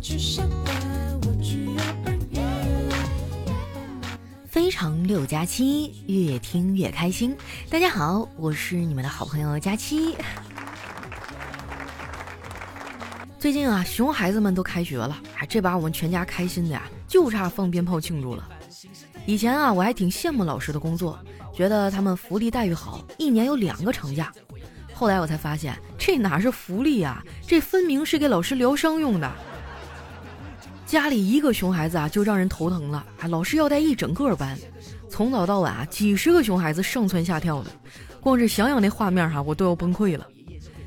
去上班，我去幼儿园非常六加七，越听越开心。大家好，我是你们的好朋友佳期。最近啊，熊孩子们都开学了，啊，这把我们全家开心的呀，就差放鞭炮庆祝了。以前啊，我还挺羡慕老师的工作，觉得他们福利待遇好，一年有两个长假。后来我才发现，这哪是福利呀，这分明是给老师疗伤用的。家里一个熊孩子啊，就让人头疼了，啊，老师要带一整个班，从早到晚啊，几十个熊孩子上蹿下跳的，光是想想那画面哈，我都要崩溃了。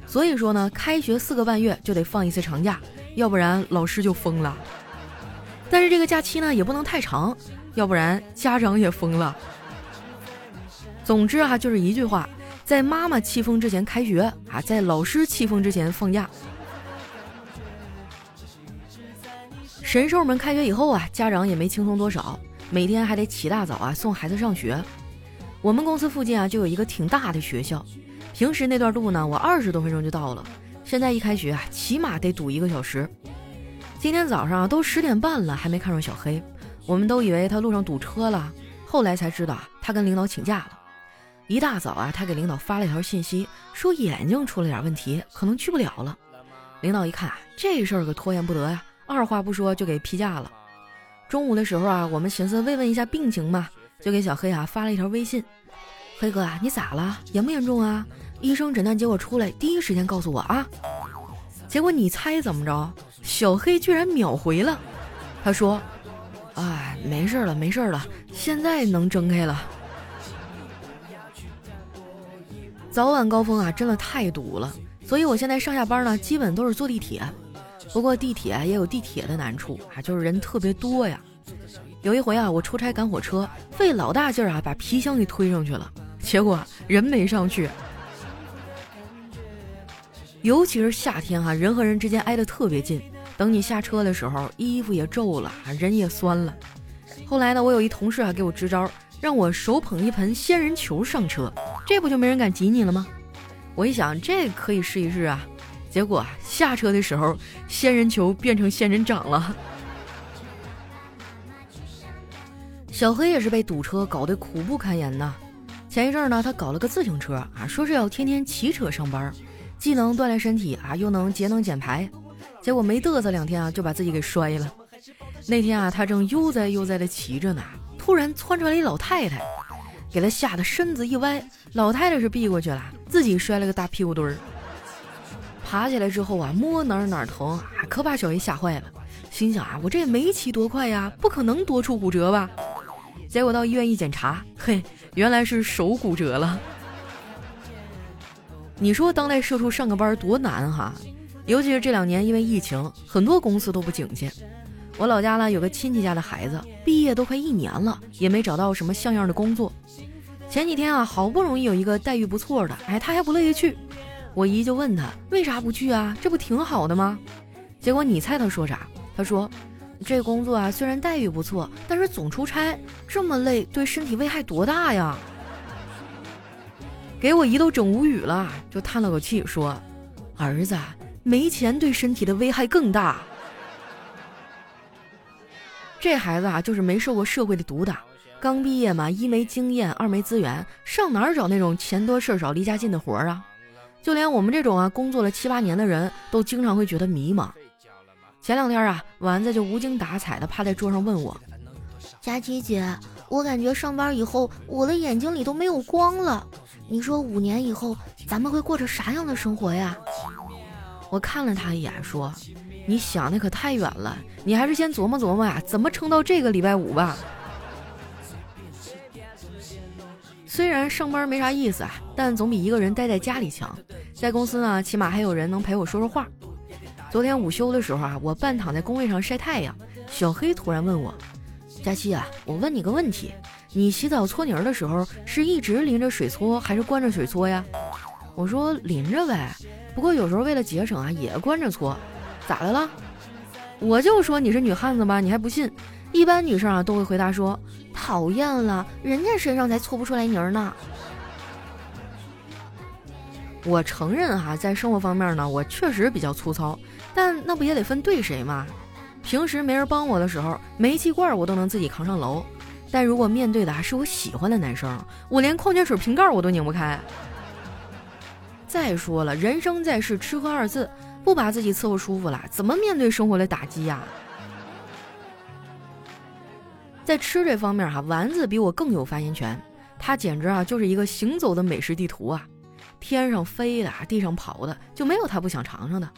所以说呢，开学四个半月就得放一次长假，要不然老师就疯了。但是这个假期呢也不能太长，要不然家长也疯了。总之啊，就是一句话，在妈妈气疯之前开学啊，在老师气疯之前放假。神兽们开学以后啊，家长也没轻松多少，每天还得起大早啊送孩子上学。我们公司附近啊就有一个挺大的学校。平时那段路呢，我二十多分钟就到了。现在一开学啊，起码得堵一个小时。今天早上都十点半了，还没看上小黑，我们都以为他路上堵车了。后来才知道，他跟领导请假了。一大早啊，他给领导发了一条信息，说眼睛出了点问题，可能去不了了。领导一看，这事儿可拖延不得呀，二话不说就给批假了。中午的时候啊，我们寻思慰问一下病情嘛，就给小黑啊发了一条微信：“黑哥啊，你咋了？严不严重啊？”医生诊断结果出来，第一时间告诉我啊！结果你猜怎么着？小黑居然秒回了，他说：“哎，没事了，没事了，现在能睁开了。”早晚高峰啊，真的太堵了，所以我现在上下班呢，基本都是坐地铁。不过地铁也有地铁的难处啊，就是人特别多呀。有一回啊，我出差赶火车，费老大劲儿啊，把皮箱给推上去了，结果人没上去。尤其是夏天哈，人和人之间挨得特别近。等你下车的时候，衣服也皱了，人也酸了。后来呢，我有一同事啊，给我支招，让我手捧一盆仙人球上车，这不就没人敢挤你了吗？我一想，这可以试一试啊。结果下车的时候，仙人球变成仙人掌了。小黑也是被堵车搞得苦不堪言呐。前一阵呢，他搞了个自行车啊，说是要天天骑车上班。既能锻炼身体啊，又能节能减排，结果没嘚瑟两天啊，就把自己给摔了。那天啊，他正悠哉悠哉的骑着呢，突然窜出来一老太太，给他吓得身子一歪，老太太是避过去了，自己摔了个大屁股墩儿。爬起来之后啊，摸哪儿哪儿疼啊，可把小姨吓坏了，心想啊，我这也没骑多快呀，不可能多处骨折吧？结果到医院一检查，嘿，原来是手骨折了。你说当代社畜上个班多难哈，尤其是这两年因为疫情，很多公司都不景气。我老家呢有个亲戚家的孩子，毕业都快一年了，也没找到什么像样的工作。前几天啊，好不容易有一个待遇不错的，哎，他还不乐意去。我姨就问他为啥不去啊？这不挺好的吗？结果你猜他说啥？他说，这工作啊虽然待遇不错，但是总出差，这么累，对身体危害多大呀？给我姨都整无语了，就叹了口气说：“儿子，没钱对身体的危害更大。”这孩子啊，就是没受过社会的毒打，刚毕业嘛，一没经验，二没资源，上哪找那种钱多事少、离家近的活儿啊？就连我们这种啊，工作了七八年的人都经常会觉得迷茫。前两天啊，丸子就无精打采的趴在桌上问我：“佳琪姐，我感觉上班以后，我的眼睛里都没有光了。”你说五年以后咱们会过着啥样的生活呀？我看了他一眼，说：“你想的可太远了，你还是先琢磨琢磨呀，怎么撑到这个礼拜五吧。”虽然上班没啥意思啊，但总比一个人待在家里强。在公司呢，起码还有人能陪我说说话。昨天午休的时候啊，我半躺在工位上晒太阳，小黑突然问我：“佳期啊，我问你个问题。”你洗澡搓泥儿的时候是一直淋着水搓还是关着水搓呀？我说淋着呗，不过有时候为了节省啊也关着搓，咋的了？我就说你是女汉子吧，你还不信？一般女生啊都会回答说讨厌了，人家身上才搓不出来泥儿呢。我承认哈，在生活方面呢，我确实比较粗糙，但那不也得分对谁吗？平时没人帮我的时候，煤气罐我都能自己扛上楼。但如果面对的是我喜欢的男生，我连矿泉水瓶盖我都拧不开。再说了，人生在世，吃喝二字，不把自己伺候舒服了，怎么面对生活的打击呀？在吃这方面哈，丸子比我更有发言权，他简直啊就是一个行走的美食地图啊，天上飞的，地上跑的，就没有他不想尝尝的。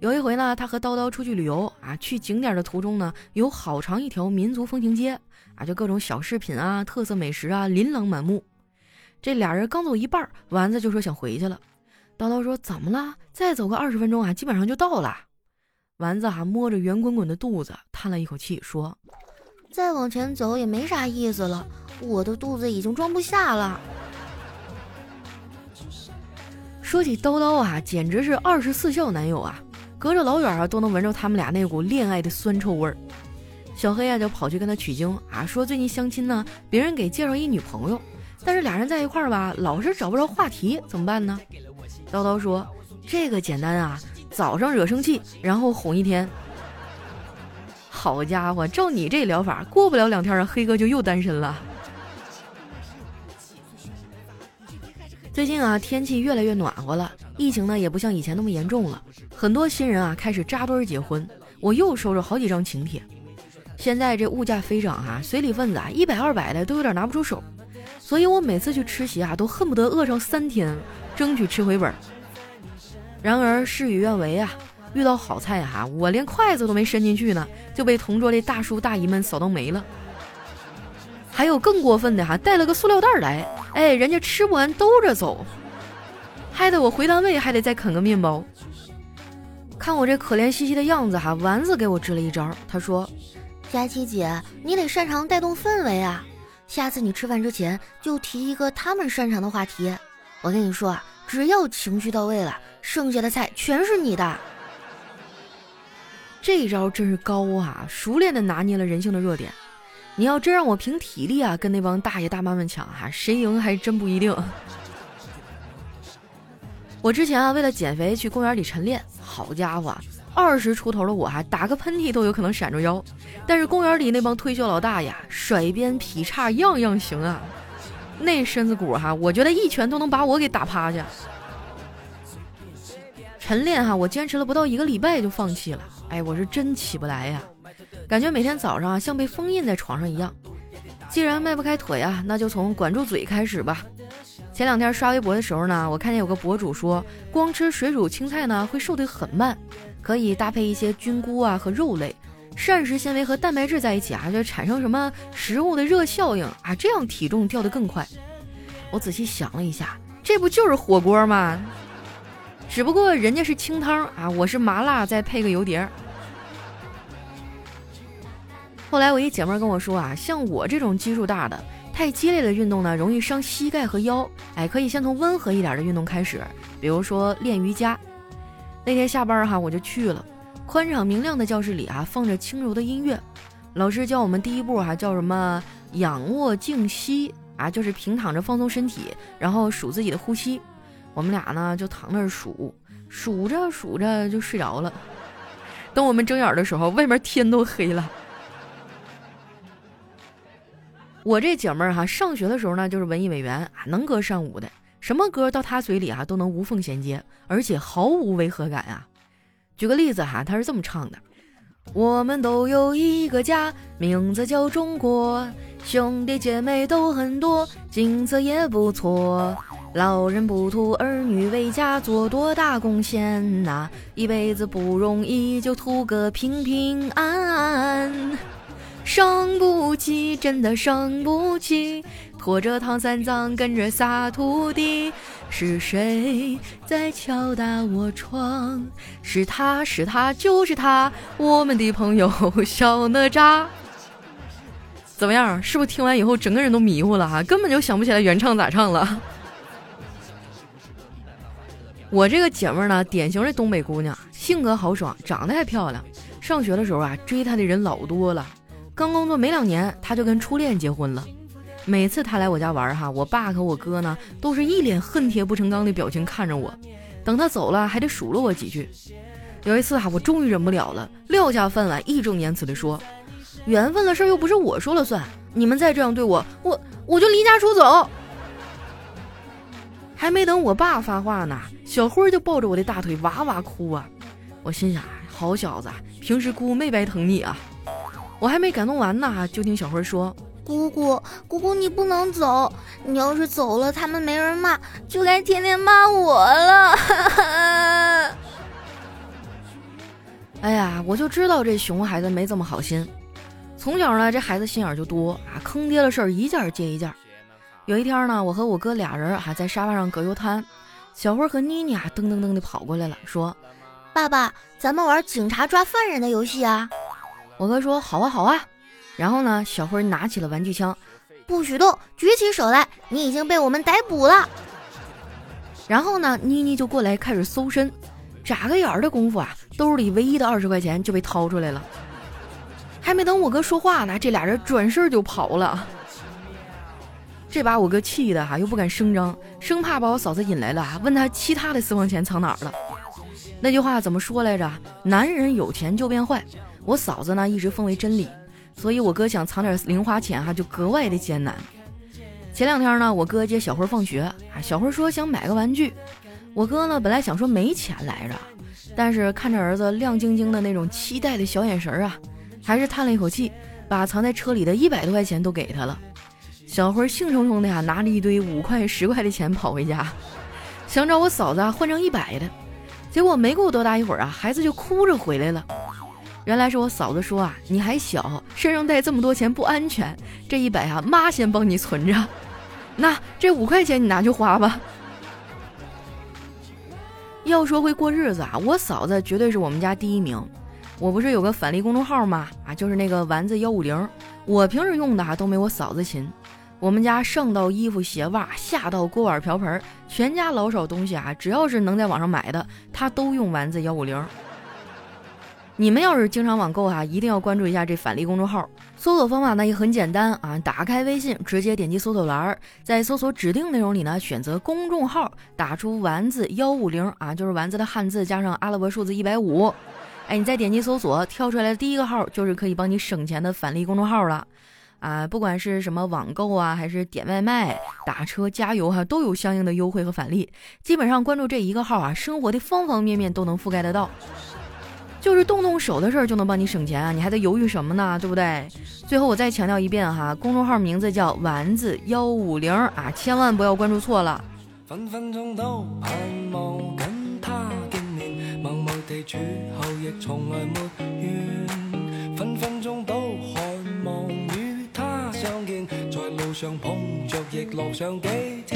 有一回呢，他和叨叨出去旅游啊，去景点的途中呢，有好长一条民族风情街啊，就各种小饰品啊、特色美食啊，琳琅满目。这俩人刚走一半，丸子就说想回去了。叨叨说：“怎么了？再走个二十分钟啊，基本上就到了。”丸子啊摸着圆滚滚的肚子，叹了一口气说：“再往前走也没啥意思了，我的肚子已经装不下了。”说起叨叨啊，简直是二十四孝男友啊。隔着老远啊，都能闻着他们俩那股恋爱的酸臭味儿。小黑啊，就跑去跟他取经啊，说最近相亲呢，别人给介绍一女朋友，但是俩人在一块儿吧，老是找不着话题，怎么办呢？叨叨说：“这个简单啊，早上惹生气，然后哄一天。”好家伙，照你这疗法，过不了两天啊，黑哥就又单身了。最近啊，天气越来越暖和了，疫情呢也不像以前那么严重了。很多新人啊开始扎堆结婚，我又收着好几张请帖。现在这物价飞涨啊，随礼份子啊一百二百的都有点拿不出手，所以我每次去吃席啊都恨不得饿上三天，争取吃回本。然而事与愿违啊，遇到好菜哈，我连筷子都没伸进去呢，就被同桌的大叔大姨们扫到没了。还有更过分的哈，带了个塑料袋来，哎，人家吃不完兜着走，害得我回单位还得再啃个面包。看我这可怜兮兮的样子哈，丸子给我支了一招。他说：“佳琪姐，你得擅长带动氛围啊！下次你吃饭之前就提一个他们擅长的话题。我跟你说啊，只要情绪到位了，剩下的菜全是你的。”这一招真是高啊，熟练的拿捏了人性的弱点。你要真让我凭体力啊跟那帮大爷大妈们抢哈，谁赢还真不一定。我之前啊，为了减肥去公园里晨练，好家伙，二十出头的我还打个喷嚏都有可能闪着腰。但是公园里那帮退休老大爷甩鞭劈叉样样行啊，那身子骨哈，我觉得一拳都能把我给打趴下。晨练哈，我坚持了不到一个礼拜就放弃了，哎，我是真起不来呀，感觉每天早上啊像被封印在床上一样。既然迈不开腿啊，那就从管住嘴开始吧。前两天刷微博的时候呢，我看见有个博主说，光吃水煮青菜呢会瘦得很慢，可以搭配一些菌菇啊和肉类，膳食纤维和蛋白质在一起啊，就产生什么食物的热效应啊，这样体重掉得更快。我仔细想了一下，这不就是火锅吗？只不过人家是清汤啊，我是麻辣再配个油碟。后来我一姐妹跟我说啊，像我这种基数大的。太激烈的运动呢，容易伤膝盖和腰。哎，可以先从温和一点的运动开始，比如说练瑜伽。那天下班哈，我就去了。宽敞明亮的教室里啊，放着轻柔的音乐。老师教我们第一步哈，叫什么？仰卧静息啊，就是平躺着放松身体，然后数自己的呼吸。我们俩呢就躺那儿数，数着数着就睡着了。等我们睁眼的时候，外面天都黑了。我这姐们儿哈，上学的时候呢，就是文艺委员啊，能歌善舞的，什么歌到她嘴里啊都能无缝衔接，而且毫无违和感啊。举个例子哈，他是这么唱的：我们都有一个家，名字叫中国，兄弟姐妹都很多，景色也不错。老人不图儿女为家做多大贡献呐，一辈子不容易，就图个平平安安。伤不起，真的伤不起。拖着唐三藏，跟着仨徒弟。是谁在敲打我窗？是他是他就是他，我们的朋友小哪吒。怎么样？是不是听完以后整个人都迷糊了哈？根本就想不起来原唱咋唱了。我这个姐妹呢，典型的东北姑娘，性格豪爽，长得还漂亮。上学的时候啊，追她的人老多了。刚工作没两年，她就跟初恋结婚了。每次他来我家玩哈，我爸和我哥呢都是一脸恨铁不成钢的表情看着我。等他走了，还得数落我几句。有一次啊，我终于忍不了了，撂下饭碗，义正言辞地说：“缘分的事又不是我说了算，你们再这样对我，我我就离家出走。”还没等我爸发话呢，小辉就抱着我的大腿哇哇哭啊！我心想，好小子，平时姑没白疼你啊！我还没感动完呢，就听小辉说：“姑姑，姑姑，你不能走，你要是走了，他们没人骂，就该天天骂我了。”哎呀，我就知道这熊孩子没这么好心。从小呢，这孩子心眼就多啊，坑爹的事儿一件接一件。有一天呢，我和我哥俩人还在沙发上葛优瘫，小辉和妮妮啊噔噔噔的跑过来了，说：“爸爸，咱们玩警察抓犯人的游戏啊！”我哥说：“好啊，好啊。”然后呢，小辉拿起了玩具枪，不许动，举起手来，你已经被我们逮捕了。然后呢，妮妮就过来开始搜身，眨个眼儿的功夫啊，兜里唯一的二十块钱就被掏出来了。还没等我哥说话呢，这俩人转身就跑了。这把我哥气的哈，又不敢声张，生怕把我嫂子引来了，问他其他的私房钱藏哪儿了。那句话怎么说来着？男人有钱就变坏。我嫂子呢一直奉为真理，所以我哥想藏点零花钱哈，就格外的艰难。前两天呢，我哥接小辉放学啊，小辉说想买个玩具，我哥呢本来想说没钱来着，但是看着儿子亮晶晶的那种期待的小眼神啊，还是叹了一口气，把藏在车里的一百多块钱都给他了。小辉兴冲冲的呀，拿着一堆五块十块的钱跑回家，想找我嫂子啊换成一百的，结果没过多大一会儿啊，孩子就哭着回来了。原来是我嫂子说啊，你还小，身上带这么多钱不安全，这一百啊，妈先帮你存着，那这五块钱你拿去花吧。要说会过日子啊，我嫂子绝对是我们家第一名。我不是有个返利公众号吗？啊，就是那个丸子幺五零，我平时用的啊都没我嫂子勤。我们家上到衣服鞋袜，下到锅碗瓢盆，全家老少东西啊，只要是能在网上买的，她都用丸子幺五零。你们要是经常网购哈，一定要关注一下这返利公众号。搜索方法呢也很简单啊，打开微信，直接点击搜索栏，在搜索指定内容里呢，选择公众号，打出丸子幺五零啊，就是丸子的汉字加上阿拉伯数字一百五。哎，你再点击搜索，跳出来的第一个号就是可以帮你省钱的返利公众号了。啊，不管是什么网购啊，还是点外卖、打车、加油哈，都有相应的优惠和返利。基本上关注这一个号啊，生活的方方面面都能覆盖得到。就是动动手的事儿就能帮你省钱啊，你还在犹豫什么呢？对不对？最后我再强调一遍哈，公众号名字叫丸子幺五零啊，千万不要关注错了。分分钟都盼望跟他见面，默默地处后亦从来没怨，分分钟都渴望与他相见，在路。上碰着，亦落上几天。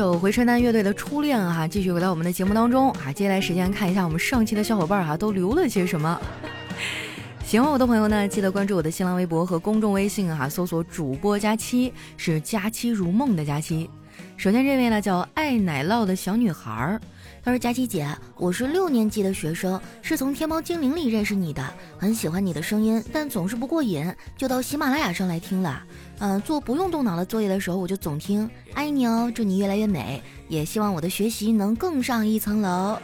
首回春丹乐队的初恋哈，继续回到我们的节目当中啊。接下来时间看一下我们上期的小伙伴哈都留了些什么。喜欢我的朋友呢，记得关注我的新浪微博和公众微信哈，搜索主播佳期，是佳期如梦的佳期。首先这位呢叫爱奶酪的小女孩儿。他说：“佳琪姐，我是六年级的学生，是从天猫精灵里认识你的，很喜欢你的声音，但总是不过瘾，就到喜马拉雅上来听了。嗯，做不用动脑的作业的时候，我就总听。爱你哦，祝你越来越美，也希望我的学习能更上一层楼。”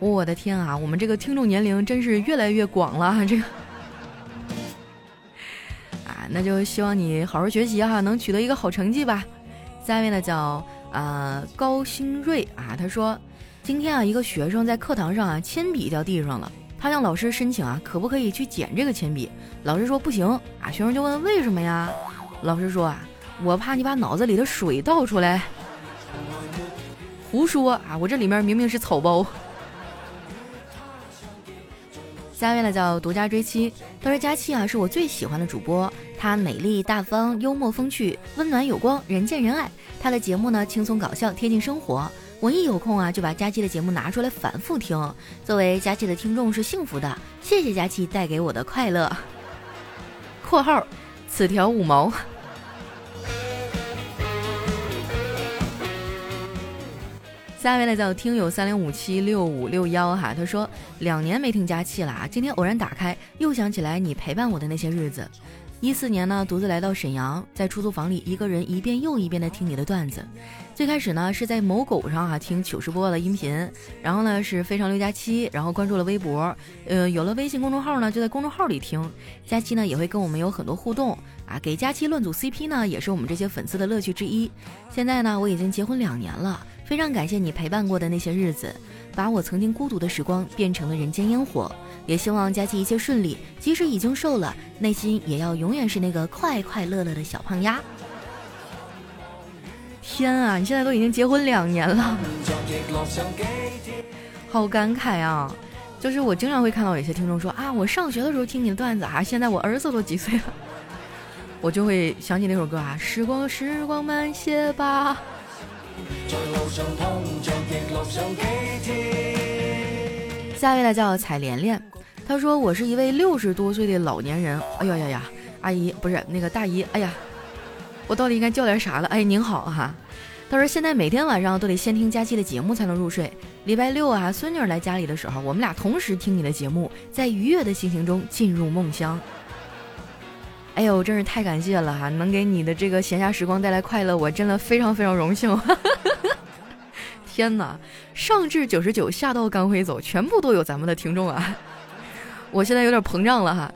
我的天啊，我们这个听众年龄真是越来越广了，这个啊，那就希望你好好学习哈，能取得一个好成绩吧。下面呢叫。啊，高新瑞啊，他说，今天啊，一个学生在课堂上啊，铅笔掉地上了，他向老师申请啊，可不可以去捡这个铅笔？老师说不行啊，学生就问为什么呀？老师说啊，我怕你把脑子里的水倒出来。胡说啊，我这里面明明是草包。下面呢叫独家追妻，他说佳期啊是我最喜欢的主播，她美丽大方、幽默风趣、温暖有光、人见人爱。她的节目呢轻松搞笑，贴近生活。我一有空啊，就把佳期的节目拿出来反复听。作为佳期的听众是幸福的，谢谢佳期带给我的快乐。（括号此条五毛。）下一位呢叫听友三零五七六五六幺哈，他说两年没听佳期了啊，今天偶然打开，又想起来你陪伴我的那些日子。一四年呢，独自来到沈阳，在出租房里一个人一遍又一遍的听你的段子。最开始呢是在某狗上啊听糗事播报的音频，然后呢是非常六加七，然后关注了微博，呃有了微信公众号呢就在公众号里听。佳期呢也会跟我们有很多互动啊，给佳期乱组 CP 呢也是我们这些粉丝的乐趣之一。现在呢我已经结婚两年了，非常感谢你陪伴过的那些日子，把我曾经孤独的时光变成了人间烟火。也希望佳期一切顺利，即使已经瘦了，内心也要永远是那个快快乐乐的小胖丫。天啊，你现在都已经结婚两年了，好感慨啊！就是我经常会看到有些听众说啊，我上学的时候听你的段子啊，现在我儿子都几岁了，我就会想起那首歌啊，时光时光慢些吧。下一位呢叫彩莲莲。他说：“我是一位六十多岁的老年人。哎呀呀呀，阿姨不是那个大姨。哎呀，我到底应该叫点啥了？哎，您好哈。他说现在每天晚上都得先听佳期的节目才能入睡。礼拜六啊，孙女儿来家里的时候，我们俩同时听你的节目，在愉悦的心情中进入梦乡。哎呦，真是太感谢了哈，能给你的这个闲暇时光带来快乐，我真的非常非常荣幸。天哪，上至九十九，下到刚会走，全部都有咱们的听众啊。”我现在有点膨胀了哈，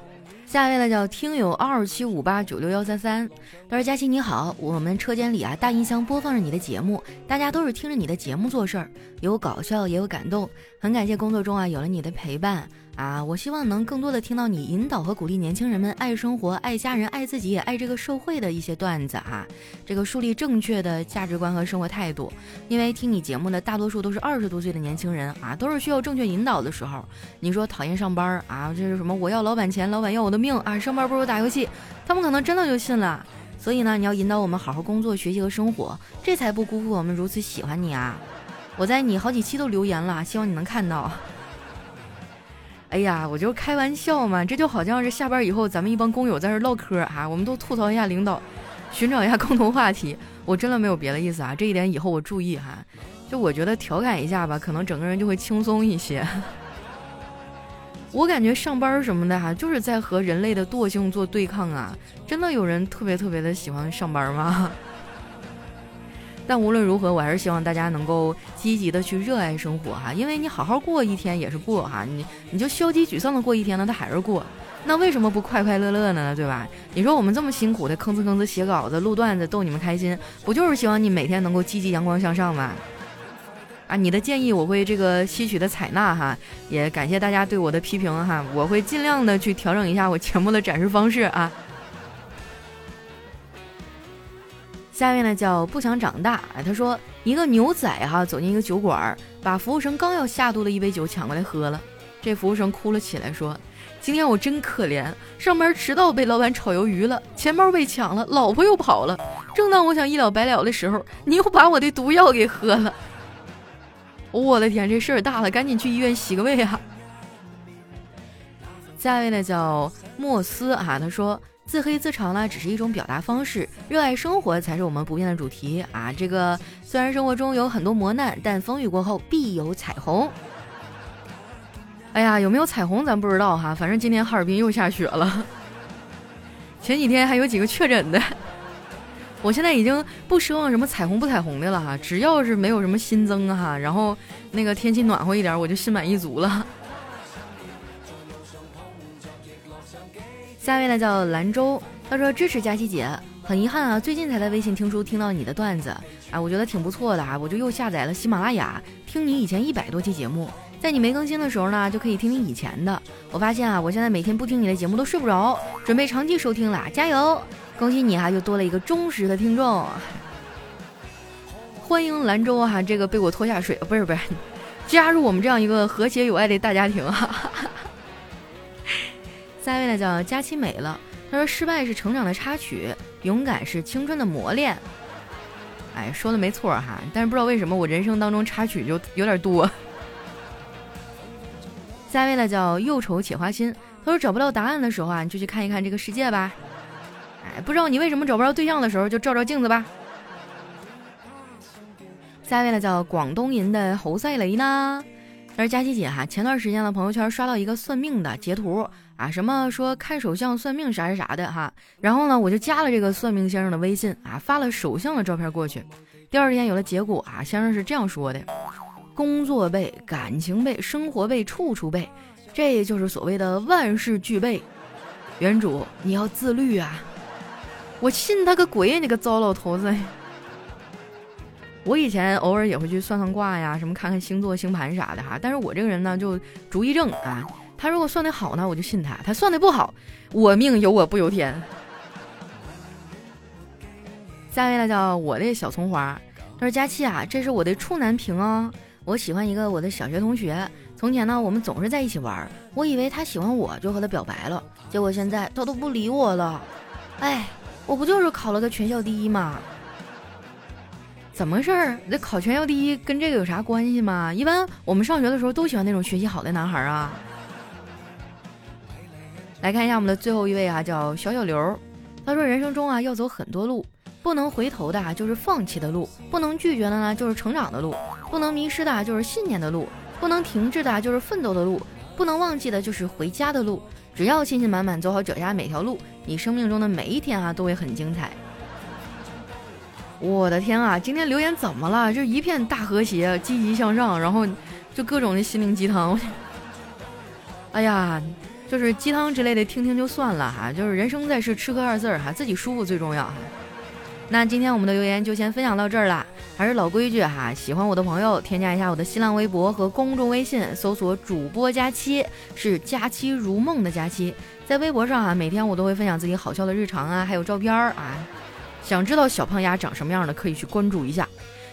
下一位呢叫听友二七五八九六幺三三，他说佳琪你好，我们车间里啊大音箱播放着你的节目，大家都是听着你的节目做事儿，有搞笑也有感动，很感谢工作中啊有了你的陪伴。啊，我希望能更多的听到你引导和鼓励年轻人们爱生活、爱家人、爱自己，也爱这个社会的一些段子啊。这个树立正确的价值观和生活态度。因为听你节目的大多数都是二十多岁的年轻人啊，都是需要正确引导的时候。你说讨厌上班啊，这是什么？我要老板钱，老板要我的命啊！上班不如打游戏，他们可能真的就信了。所以呢，你要引导我们好好工作、学习和生活，这才不辜负我们如此喜欢你啊！我在你好几期都留言了，希望你能看到。哎呀，我就开玩笑嘛，这就好像是下班以后咱们一帮工友在这唠嗑啊，我们都吐槽一下领导，寻找一下共同话题。我真的没有别的意思啊，这一点以后我注意哈。就我觉得调侃一下吧，可能整个人就会轻松一些。我感觉上班什么的哈，就是在和人类的惰性做对抗啊。真的有人特别特别的喜欢上班吗？但无论如何，我还是希望大家能够积极的去热爱生活哈，因为你好好过一天也是过哈，你你就消极沮丧的过一天呢，它还是过，那为什么不快快乐乐呢？对吧？你说我们这么辛苦的吭哧吭哧写稿子、录段子逗你们开心，不就是希望你每天能够积极阳光向上吗？啊，你的建议我会这个吸取的采纳哈，也感谢大家对我的批评哈，我会尽量的去调整一下我节目的展示方式啊。下面呢叫不想长大，哎，他说一个牛仔哈走进一个酒馆，把服务生刚要下肚的一杯酒抢过来喝了。这服务生哭了起来，说：“今天我真可怜，上班迟到被老板炒鱿鱼了，钱包被抢了，老婆又跑了。正当我想一了百了的时候，你又把我的毒药给喝了。我的天，这事儿大了，赶紧去医院洗个胃啊！”下一位呢叫莫斯啊，他说。自黑自嘲呢，只是一种表达方式，热爱生活才是我们不变的主题啊！这个虽然生活中有很多磨难，但风雨过后必有彩虹。哎呀，有没有彩虹咱不知道哈，反正今天哈尔滨又下雪了，前几天还有几个确诊的。我现在已经不奢望什么彩虹不彩虹的了哈，只要是没有什么新增哈，然后那个天气暖和一点，我就心满意足了。下一位呢叫兰州，他说支持佳琪姐，很遗憾啊，最近才在微信听书听到你的段子，啊，我觉得挺不错的啊，我就又下载了喜马拉雅，听你以前一百多期节目，在你没更新的时候呢，就可以听听以前的。我发现啊，我现在每天不听你的节目都睡不着，准备长期收听了，加油！恭喜你啊，又多了一个忠实的听众。欢迎兰州哈，这个被我拖下水，不是不是，加入我们这样一个和谐有爱的大家庭哈。下一位呢叫佳期美了，他说失败是成长的插曲，勇敢是青春的磨练。哎，说的没错哈，但是不知道为什么我人生当中插曲就有点多。下一位呢叫又丑且花心，他说找不到答案的时候啊，你就去看一看这个世界吧。哎，不知道你为什么找不着对象的时候，就照照镜子吧。下一位呢叫广东人的侯赛雷呢。但是佳琪姐哈，前段时间的，朋友圈刷到一个算命的截图啊，什么说看手相算命啥啥啥的哈。然后呢，我就加了这个算命先生的微信啊，发了手相的照片过去。第二天有了结果啊，先生是这样说的：工作背、感情背、生活背，处处背，这就是所谓的万事俱备。原主，你要自律啊！我信他个鬼，你个糟老头子！我以前偶尔也会去算算卦呀，什么看看星座、星盘啥的哈。但是我这个人呢，就主意正啊。他如果算的好呢，我就信他；他算的不好，我命由我不由天。下一位呢，叫我的小葱花。他说：“佳期啊，这是我的处男瓶哦。我喜欢一个我的小学同学。从前呢，我们总是在一起玩。我以为他喜欢我，就和他表白了。结果现在他都不理我了。哎，我不就是考了个全校第一吗？”怎么事儿？这考全校第一跟这个有啥关系吗？一般我们上学的时候都喜欢那种学习好的男孩啊。来看一下我们的最后一位啊，叫小小刘。他说：“人生中啊要走很多路，不能回头的啊就是放弃的路，不能拒绝的呢就是成长的路，不能迷失的啊就是信念的路，不能停滞的啊就是奋斗的路，不能忘记的就是回家的路。只要信心满满走好脚下每条路，你生命中的每一天啊都会很精彩。”我的天啊！今天留言怎么了？就一片大和谐，积极向上，然后就各种的心灵鸡汤。哎呀，就是鸡汤之类的，听听就算了哈。就是人生在世，吃喝二字儿哈，自己舒服最重要哈。那今天我们的留言就先分享到这儿了。还是老规矩哈，喜欢我的朋友添加一下我的新浪微博和公众微信，搜索主播佳期，是佳期如梦的佳期。在微博上啊，每天我都会分享自己好笑的日常啊，还有照片儿啊。想知道小胖丫长什么样的，可以去关注一下。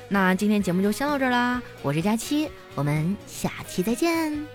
那今天节目就先到这儿啦，我是佳期，我们下期再见。